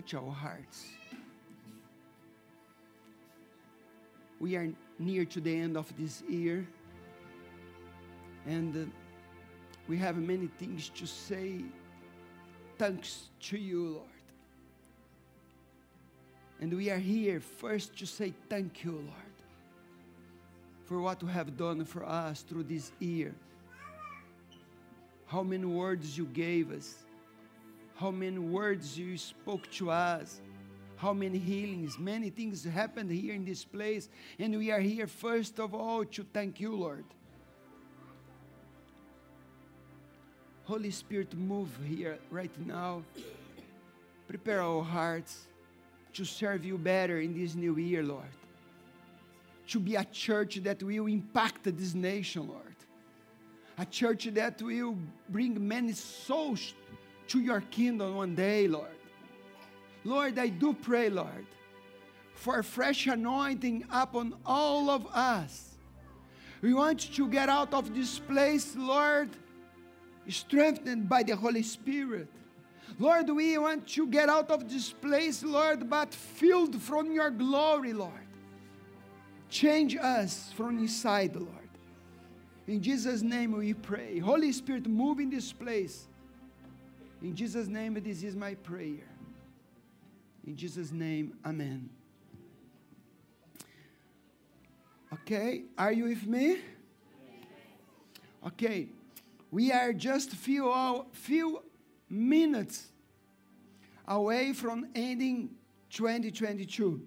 touch our hearts. We are near to the end of this year, and uh, we have many things to say. Thanks to you, Lord. And we are here first to say thank you, Lord, for what you have done for us through this year. How many words you gave us, how many words you spoke to us, how many healings, many things happened here in this place. And we are here first of all to thank you, Lord. Holy Spirit, move here right now. Prepare our hearts to serve you better in this new year, Lord. To be a church that will impact this nation, Lord. A church that will bring many souls to your kingdom one day, Lord. Lord, I do pray, Lord, for fresh anointing upon all of us. We want to get out of this place, Lord, strengthened by the Holy Spirit. Lord, we want to get out of this place, Lord, but filled from your glory, Lord. Change us from inside, Lord. In Jesus' name we pray. Holy Spirit, move in this place. In Jesus' name, this is my prayer. In Jesus' name, Amen. Okay, are you with me? Okay, we are just few few minutes away from ending 2022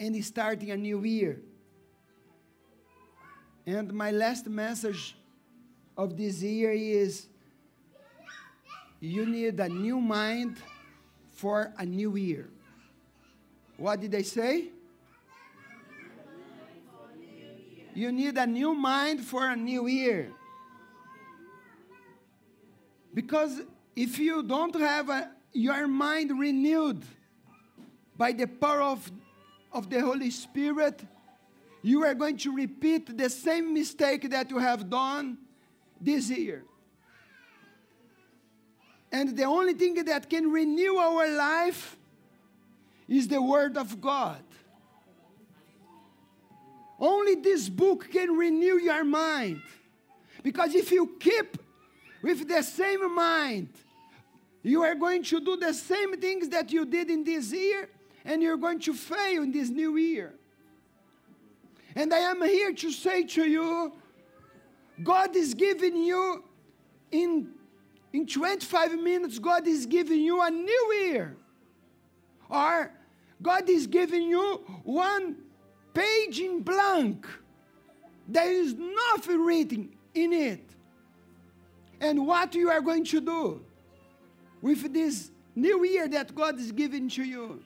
and starting a new year. And my last message of this year is you need a new mind for a new year. What did they say? You need a new mind for a new year. Because if you don't have a, your mind renewed by the power of, of the Holy Spirit, you are going to repeat the same mistake that you have done this year. And the only thing that can renew our life is the Word of God. Only this book can renew your mind. Because if you keep with the same mind, you are going to do the same things that you did in this year, and you're going to fail in this new year. And I am here to say to you God is giving you, in, in 25 minutes, God is giving you a new year. Or God is giving you one page in blank. There is nothing written in it and what you are going to do with this new year that God is giving to you.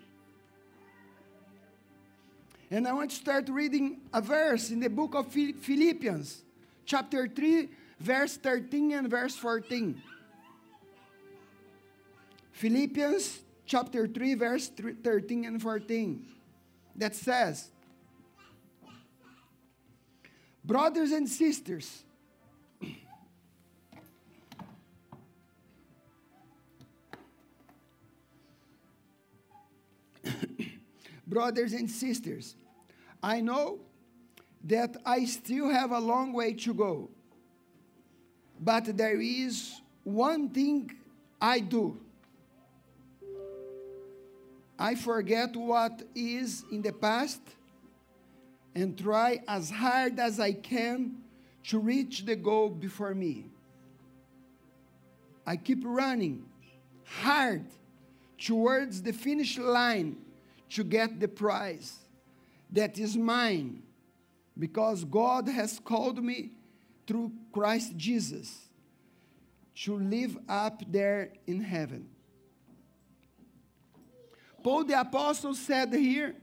And I want to start reading a verse in the book of Philippians, chapter 3, verse 13 and verse 14. Philippians chapter 3, verse 13 and 14, that says, Brothers and sisters, brothers and sisters, I know that I still have a long way to go. But there is one thing I do. I forget what is in the past and try as hard as I can to reach the goal before me. I keep running hard towards the finish line to get the prize that is mine because God has called me through Christ Jesus to live up there in heaven. Paul the Apostle said here,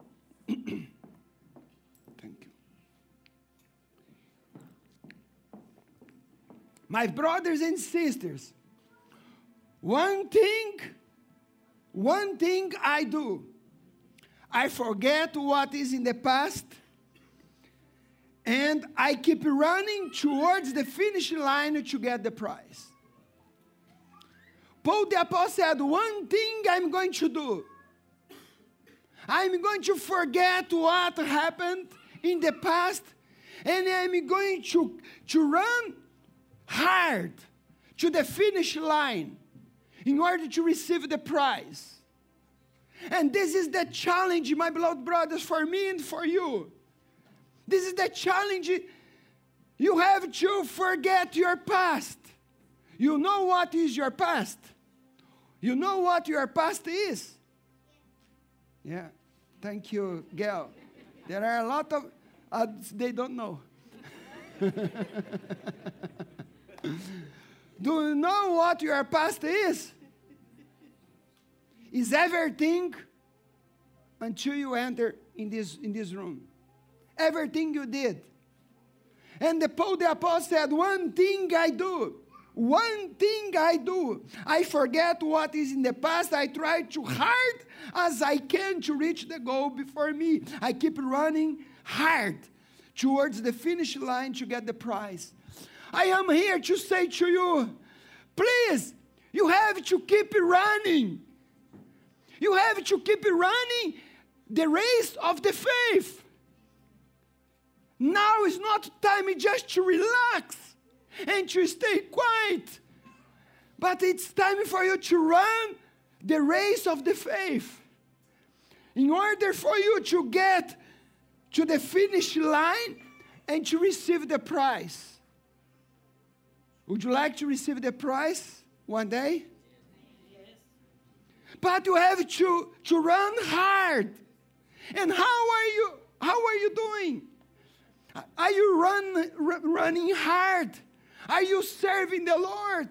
thank you. My brothers and sisters, one thing, one thing I do I forget what is in the past, and I keep running towards the finish line to get the prize. Paul the Apostle said, One thing I'm going to do. I'm going to forget what happened in the past and I'm going to, to run hard to the finish line in order to receive the prize. And this is the challenge, my beloved brothers, for me and for you. This is the challenge. You have to forget your past. You know what is your past. You know what your past is. Yeah. Thank you, Gail. There are a lot of, uh, they don't know. Do you know what your past is? Is everything until you enter in this, in this room. Everything you did. And the the Apostle said, One thing I do. One thing I do. I forget what is in the past. I try to hard as I can to reach the goal before me. I keep running hard towards the finish line to get the prize. I am here to say to you, please, you have to keep running. You have to keep running the race of the faith. Now is not time just to relax and to stay quiet, but it's time for you to run the race of the faith. In order for you to get to the finish line and to receive the prize. Would you like to receive the prize one day? Yes. But you have to, to run hard. And how are you how are you doing? Are you run, running hard? Are you serving the Lord?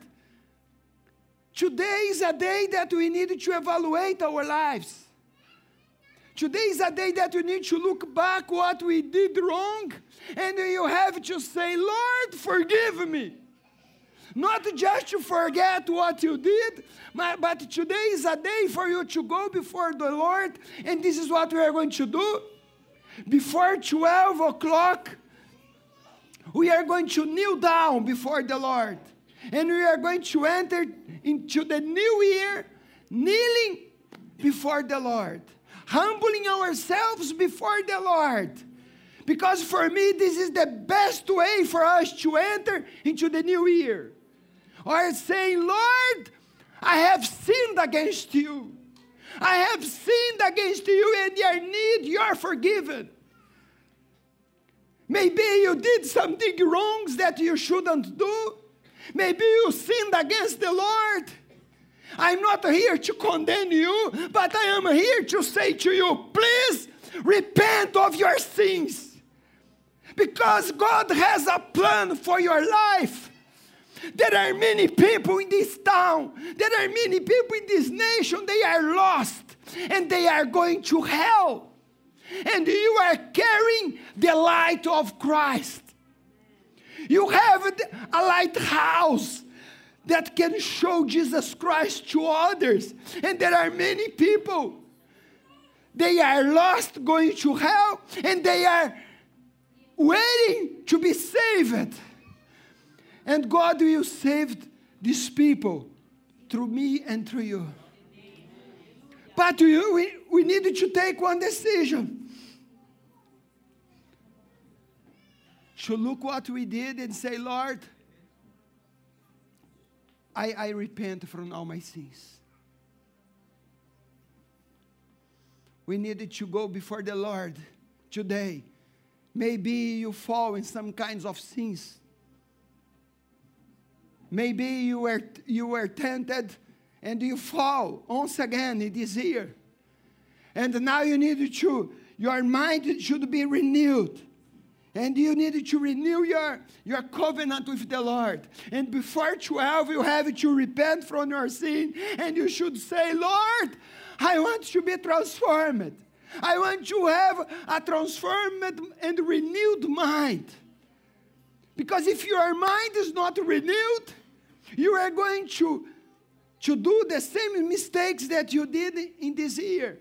Today is a day that we need to evaluate our lives. Today is a day that we need to look back what we did wrong and you have to say, Lord, forgive me. Not just to forget what you did, but today is a day for you to go before the Lord, and this is what we are going to do. Before 12 o'clock, we are going to kneel down before the Lord, and we are going to enter into the new year kneeling before the Lord humbling ourselves before the Lord. Because for me, this is the best way for us to enter into the new year. Or saying, Lord, I have sinned against you. I have sinned against you, and I need your forgiven. Maybe you did something wrong that you shouldn't do. Maybe you sinned against the Lord. I'm not here to condemn you, but I am here to say to you, please repent of your sins. Because God has a plan for your life. There are many people in this town, there are many people in this nation, they are lost and they are going to hell. And you are carrying the light of Christ. You have a lighthouse that can show Jesus Christ to others. And there are many people. They are lost, going to hell, and they are waiting to be saved. And God will save these people through me and through you. But you, we, we needed to take one decision. To look what we did and say, Lord, I, I repent from all my sins. We needed to go before the Lord today. Maybe you fall in some kinds of sins. Maybe you were, you were tempted and you fall once again in this year. And now you need to, your mind should be renewed. And you need to renew your, your covenant with the Lord. And before 12, you have to repent from your sin. And you should say, Lord, I want to be transformed. I want to have a transformed and renewed mind. Because if your mind is not renewed, you are going to, to do the same mistakes that you did in this year.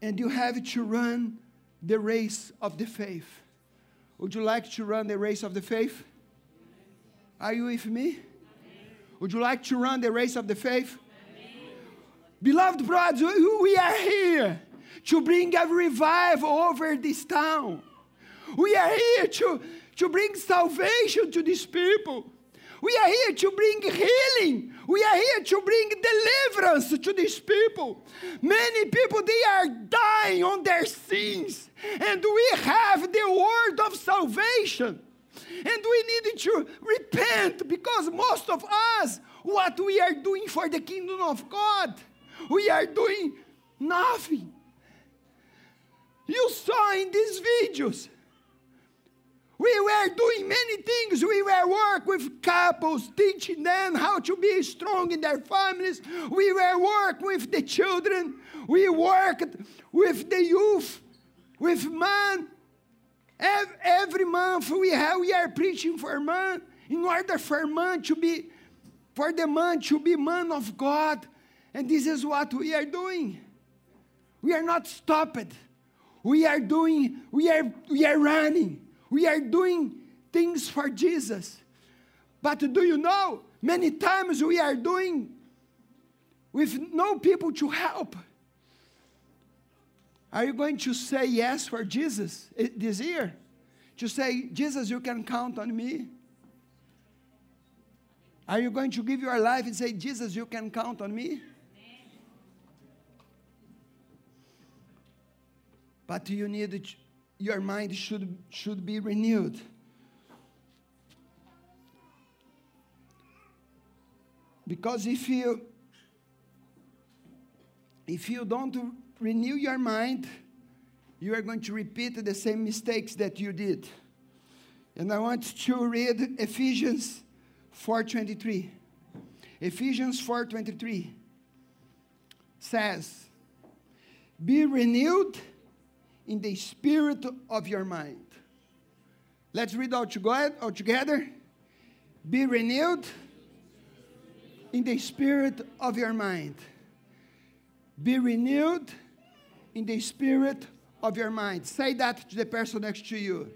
And you have to run the race of the faith. Would you like to run the race of the faith? Are you with me? Would you like to run the race of the faith? Beloved brothers, we are here to bring a revival over this town. We are here to, to bring salvation to these people. We are here to bring healing. We are here to bring deliverance to these people. Many people, they are dying on their sins. And we have the word of salvation. And we need to repent because most of us, what we are doing for the kingdom of God, we are doing nothing. You saw in these videos we were doing many things. We were work with couples, teaching them how to be strong in their families. We were work with the children. We worked with the youth, with man. Every month we have we are preaching for man in order for man to be for the man to be man of God. And this is what we are doing. We are not stopped. We are doing, we are we are running. We are doing things for Jesus. But do you know, many times we are doing with no people to help. Are you going to say yes for Jesus eh, this year? To say, Jesus, you can count on me? Are you going to give your life and say, Jesus, you can count on me? But you need your mind should, should be renewed. Because if you if you don't renew your mind, you are going to repeat the same mistakes that you did. And I want to read Ephesians 4:23. Ephesians 4:23 says, "Be renewed in the spirit of your mind. Let's read all together. Be renewed in the spirit of your mind. Be renewed in the spirit of your mind. Say that to the person next to you.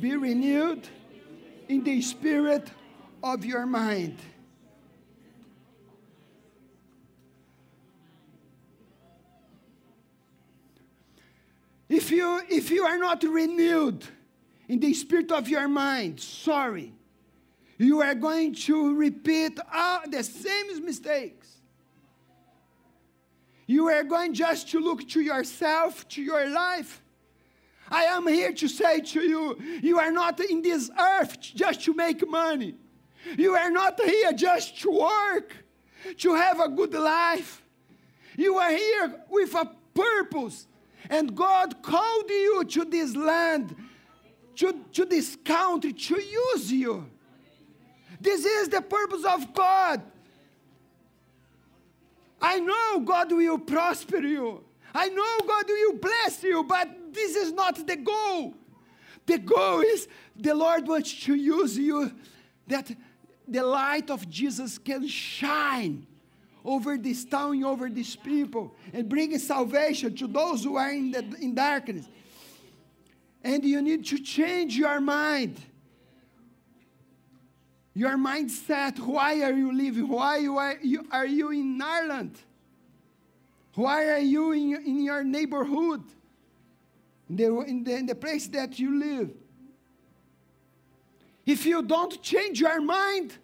Be renewed in the spirit of your mind. If you, if you are not renewed in the spirit of your mind, sorry, you are going to repeat all the same mistakes. You are going just to look to yourself, to your life. I am here to say to you, you are not in this earth just to make money. You are not here just to work, to have a good life. You are here with a purpose and God called you to this land, to, to this country, to use you. This is the purpose of God. I know God will prosper you. I know God will bless you, but this is not the goal. The goal is the Lord wants to use you that the light of Jesus can shine over this town, over these people, and bringing salvation to those who are in, the, in darkness. And you need to change your mind. Your mindset. Why are you living? Why are you, are you in Ireland? Why are you in, in your neighborhood? In the, in, the, in the place that you live? If you don't change your mind,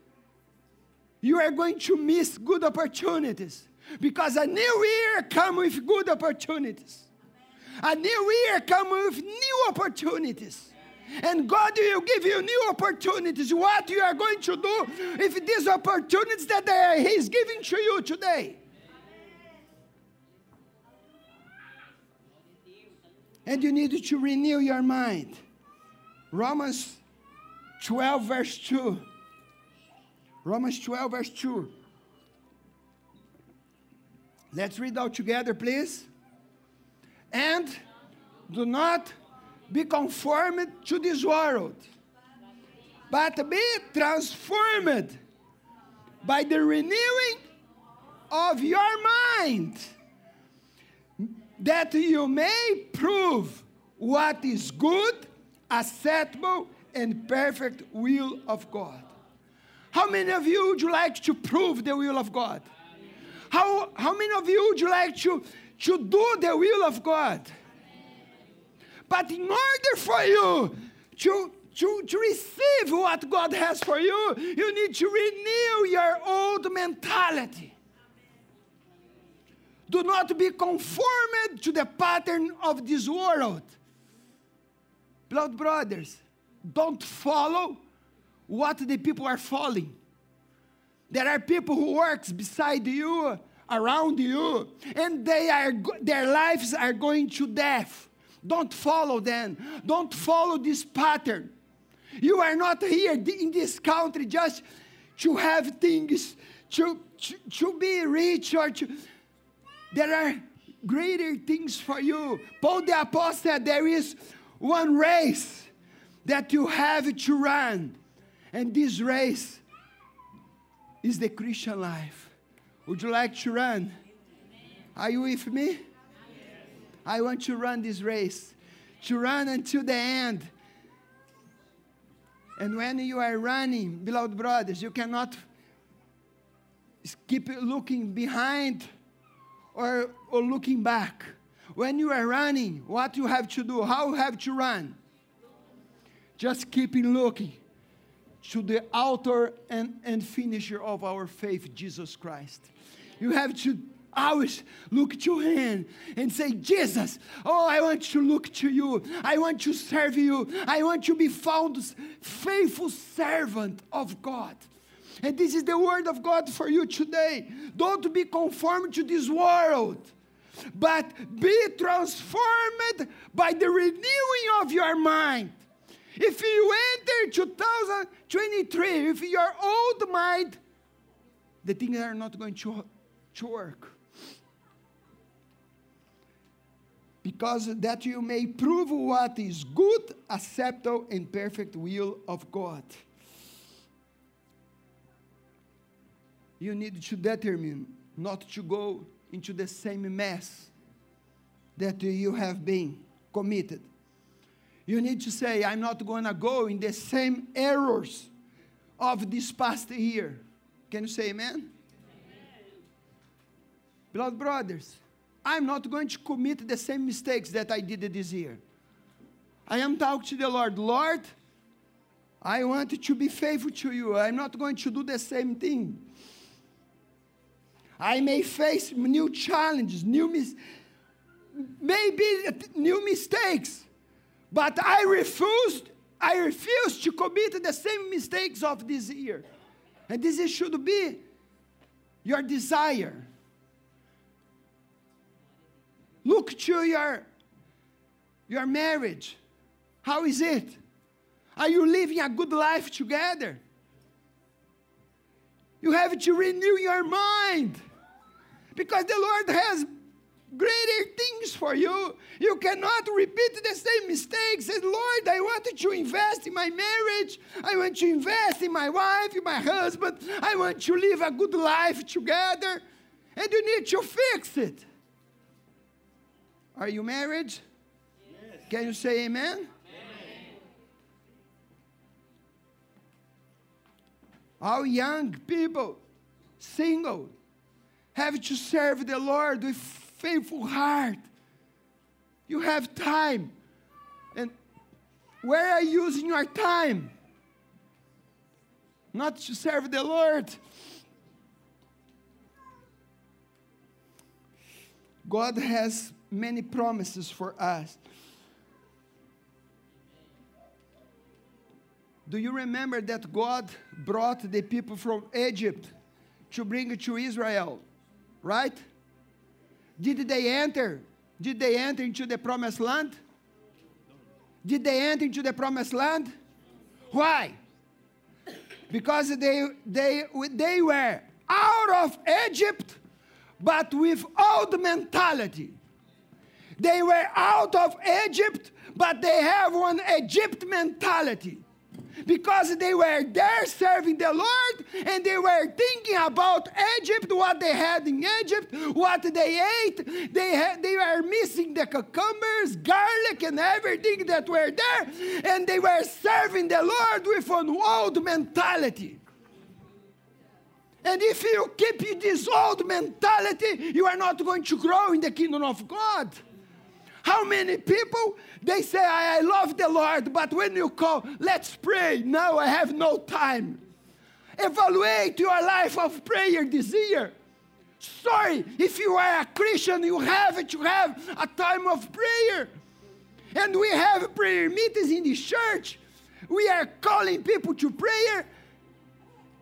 you are going to miss good opportunities because a new year comes with good opportunities. A new year comes with new opportunities. And God will give you new opportunities. What you are going to do if these opportunities that He's giving to you today. And you need to renew your mind. Romans 12, verse 2. Romans 12, verse 2. Let's read out together, please. And do not be conformed to this world, but be transformed by the renewing of your mind, that you may prove what is good, acceptable, and perfect will of God. How many of you would you like to prove the will of God? How, how many of you would you like to, to do the will of God? But in order for you to, to, to receive what God has for you, you need to renew your old mentality. Do not be conformed to the pattern of this world. Blood brothers, don't follow what the people are following. There are people who works beside you, around you, and they are their lives are going to death. Don't follow them. Don't follow this pattern. You are not here in this country just to have things, to, to, to be rich or to. There are greater things for you. Paul the Apostle there is one race that you have to run, and this race is the Christian life. Would you like to run? Are you with me? I want to run this race, to run until the end. And when you are running, beloved brothers, you cannot keep looking behind or, or looking back. When you are running, what you have to do, how you have to run? Just keeping looking to the author and, and finisher of our faith, Jesus Christ. You have to always look to him and say, Jesus, oh, I want to look to you. I want to serve you. I want to be found faithful servant of God. And this is the word of God for you today. Don't be conformed to this world, but be transformed by the renewing of your mind. If you enter 2023 with your old mind, the things are not going to, to work. Because that you may prove what is good, acceptable, and perfect will of God. You need to determine not to go into the same mess that you have been committed. You need to say, I'm not going to go in the same errors of this past year. Can you say amen? amen? Brothers, I'm not going to commit the same mistakes that I did this year. I am talking to the Lord, Lord, I want to be faithful to you. I'm not going to do the same thing. I may face new challenges, new mis- maybe new mistakes. But I refused, I refused to commit the same mistakes of this year. And this should be your desire. Look to your, your marriage. How is it? Are you living a good life together? You have to renew your mind because the Lord has greater things for you. You cannot repeat the same mistakes. And Lord, I wanted to invest in my marriage. I want to invest in my wife, in my husband. I want to live a good life together. And you need to fix it. Are you married? Yes. Can you say amen? amen? All young people, single, have to serve the Lord with faithful heart. You have time. And where are you using your time? Not to serve the Lord. God has many promises for us. Do you remember that God brought the people from Egypt to bring it to Israel? Right? Did they enter? Did they enter into the promised land? Did they enter into the promised land? Why? Because they, they, they were out of Egypt, but with old mentality. They were out of Egypt, but they have one Egypt mentality because they were there serving the Lord and they were thinking about Egypt, what they had in Egypt, what they ate. They, had, they were missing the cucumbers, garlic, and everything that were there, and they were serving the Lord with an old mentality. And if you keep this old mentality, you are not going to grow in the kingdom of God. How many people they say, I, love the Lord, but when you call, let's pray. Now I have no time. Evaluate your life of prayer this year. Sorry, if you are a Christian, you have to have a time of prayer. And we have prayer meetings in the church. We are calling people to prayer.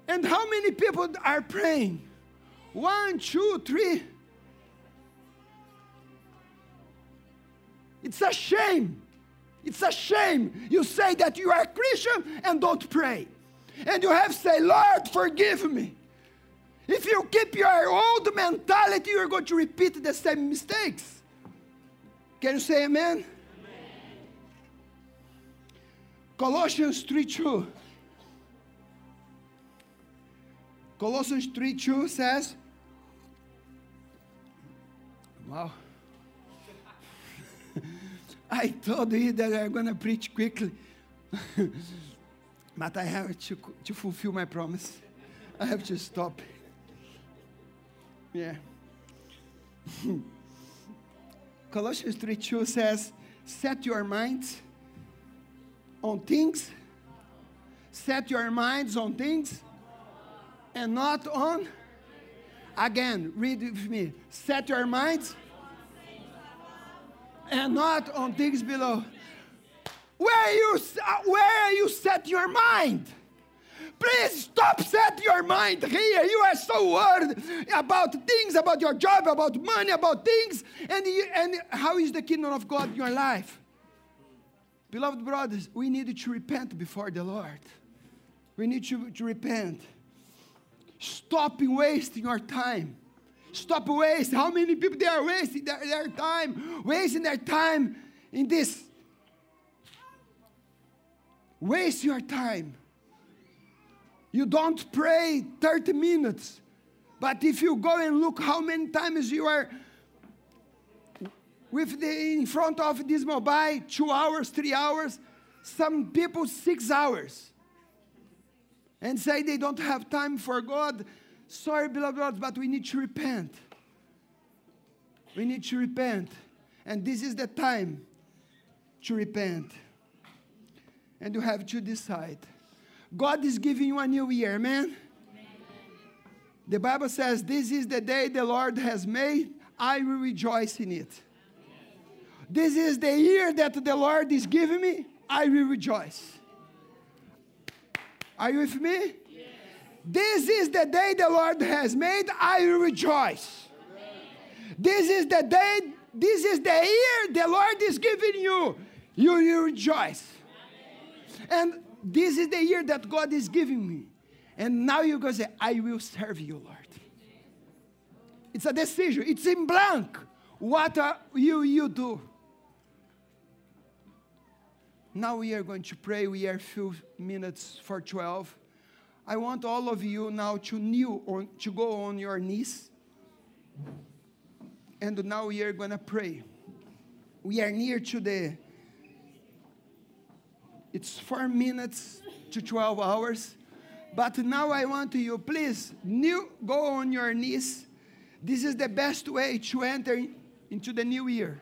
And how many people are praying? One, two, three. It's a shame. It's a shame. You say that you are a Christian and don't pray. And you have to say, Lord, forgive me. If you keep your old mentality, you're going to repeat the same mistakes. Can you say amen? amen. Colossians 3 2. Colossians 3 2 says, Wow. I told you that I'm going to preach quickly. but I have to, to fulfill my promise. I have to stop. Yeah. Colossians 3 2 says, Set your minds on things, set your minds on things, and not on. Again, read with me. Set your minds and not on things below. Where you uh, where you set your mind? Please stop set your mind here. You are so worried about things, about your job, about money, about things. And, you, and how is the kingdom of God in your life? Beloved brothers, we need to repent before the Lord. We need to, to repent. Stop wasting our time. Stop wasting. How many people they are wasting their, their time, wasting their time in this. Waste your time. You don't pray 30 minutes. But if you go and look how many times you are with the in front of this mobile, two hours, three hours, some people six hours. And say they don't have time for God. Sorry, beloved brothers, but we need to repent. We need to repent. And this is the time to repent. And you have to decide. God is giving you a new year, amen? The Bible says, This is the day the Lord has made, I will rejoice in it. This is the year that the Lord is giving me, I will rejoice. Are you with me? This is the day the Lord has made, I rejoice. This is the day, this is the year the Lord is giving you, you rejoice. And this is the year that God is giving me. And now going to say, I will serve you, Lord. It's a decision, it's in blank. What are you, you do? Now we are going to pray. We are a few minutes for 12. I want all of you now to kneel or to go on your knees. And now we are going to pray. We are near to the it's four minutes to 12 hours. But now I want you, please, kneel, go on your knees. This is the best way to enter into the new year.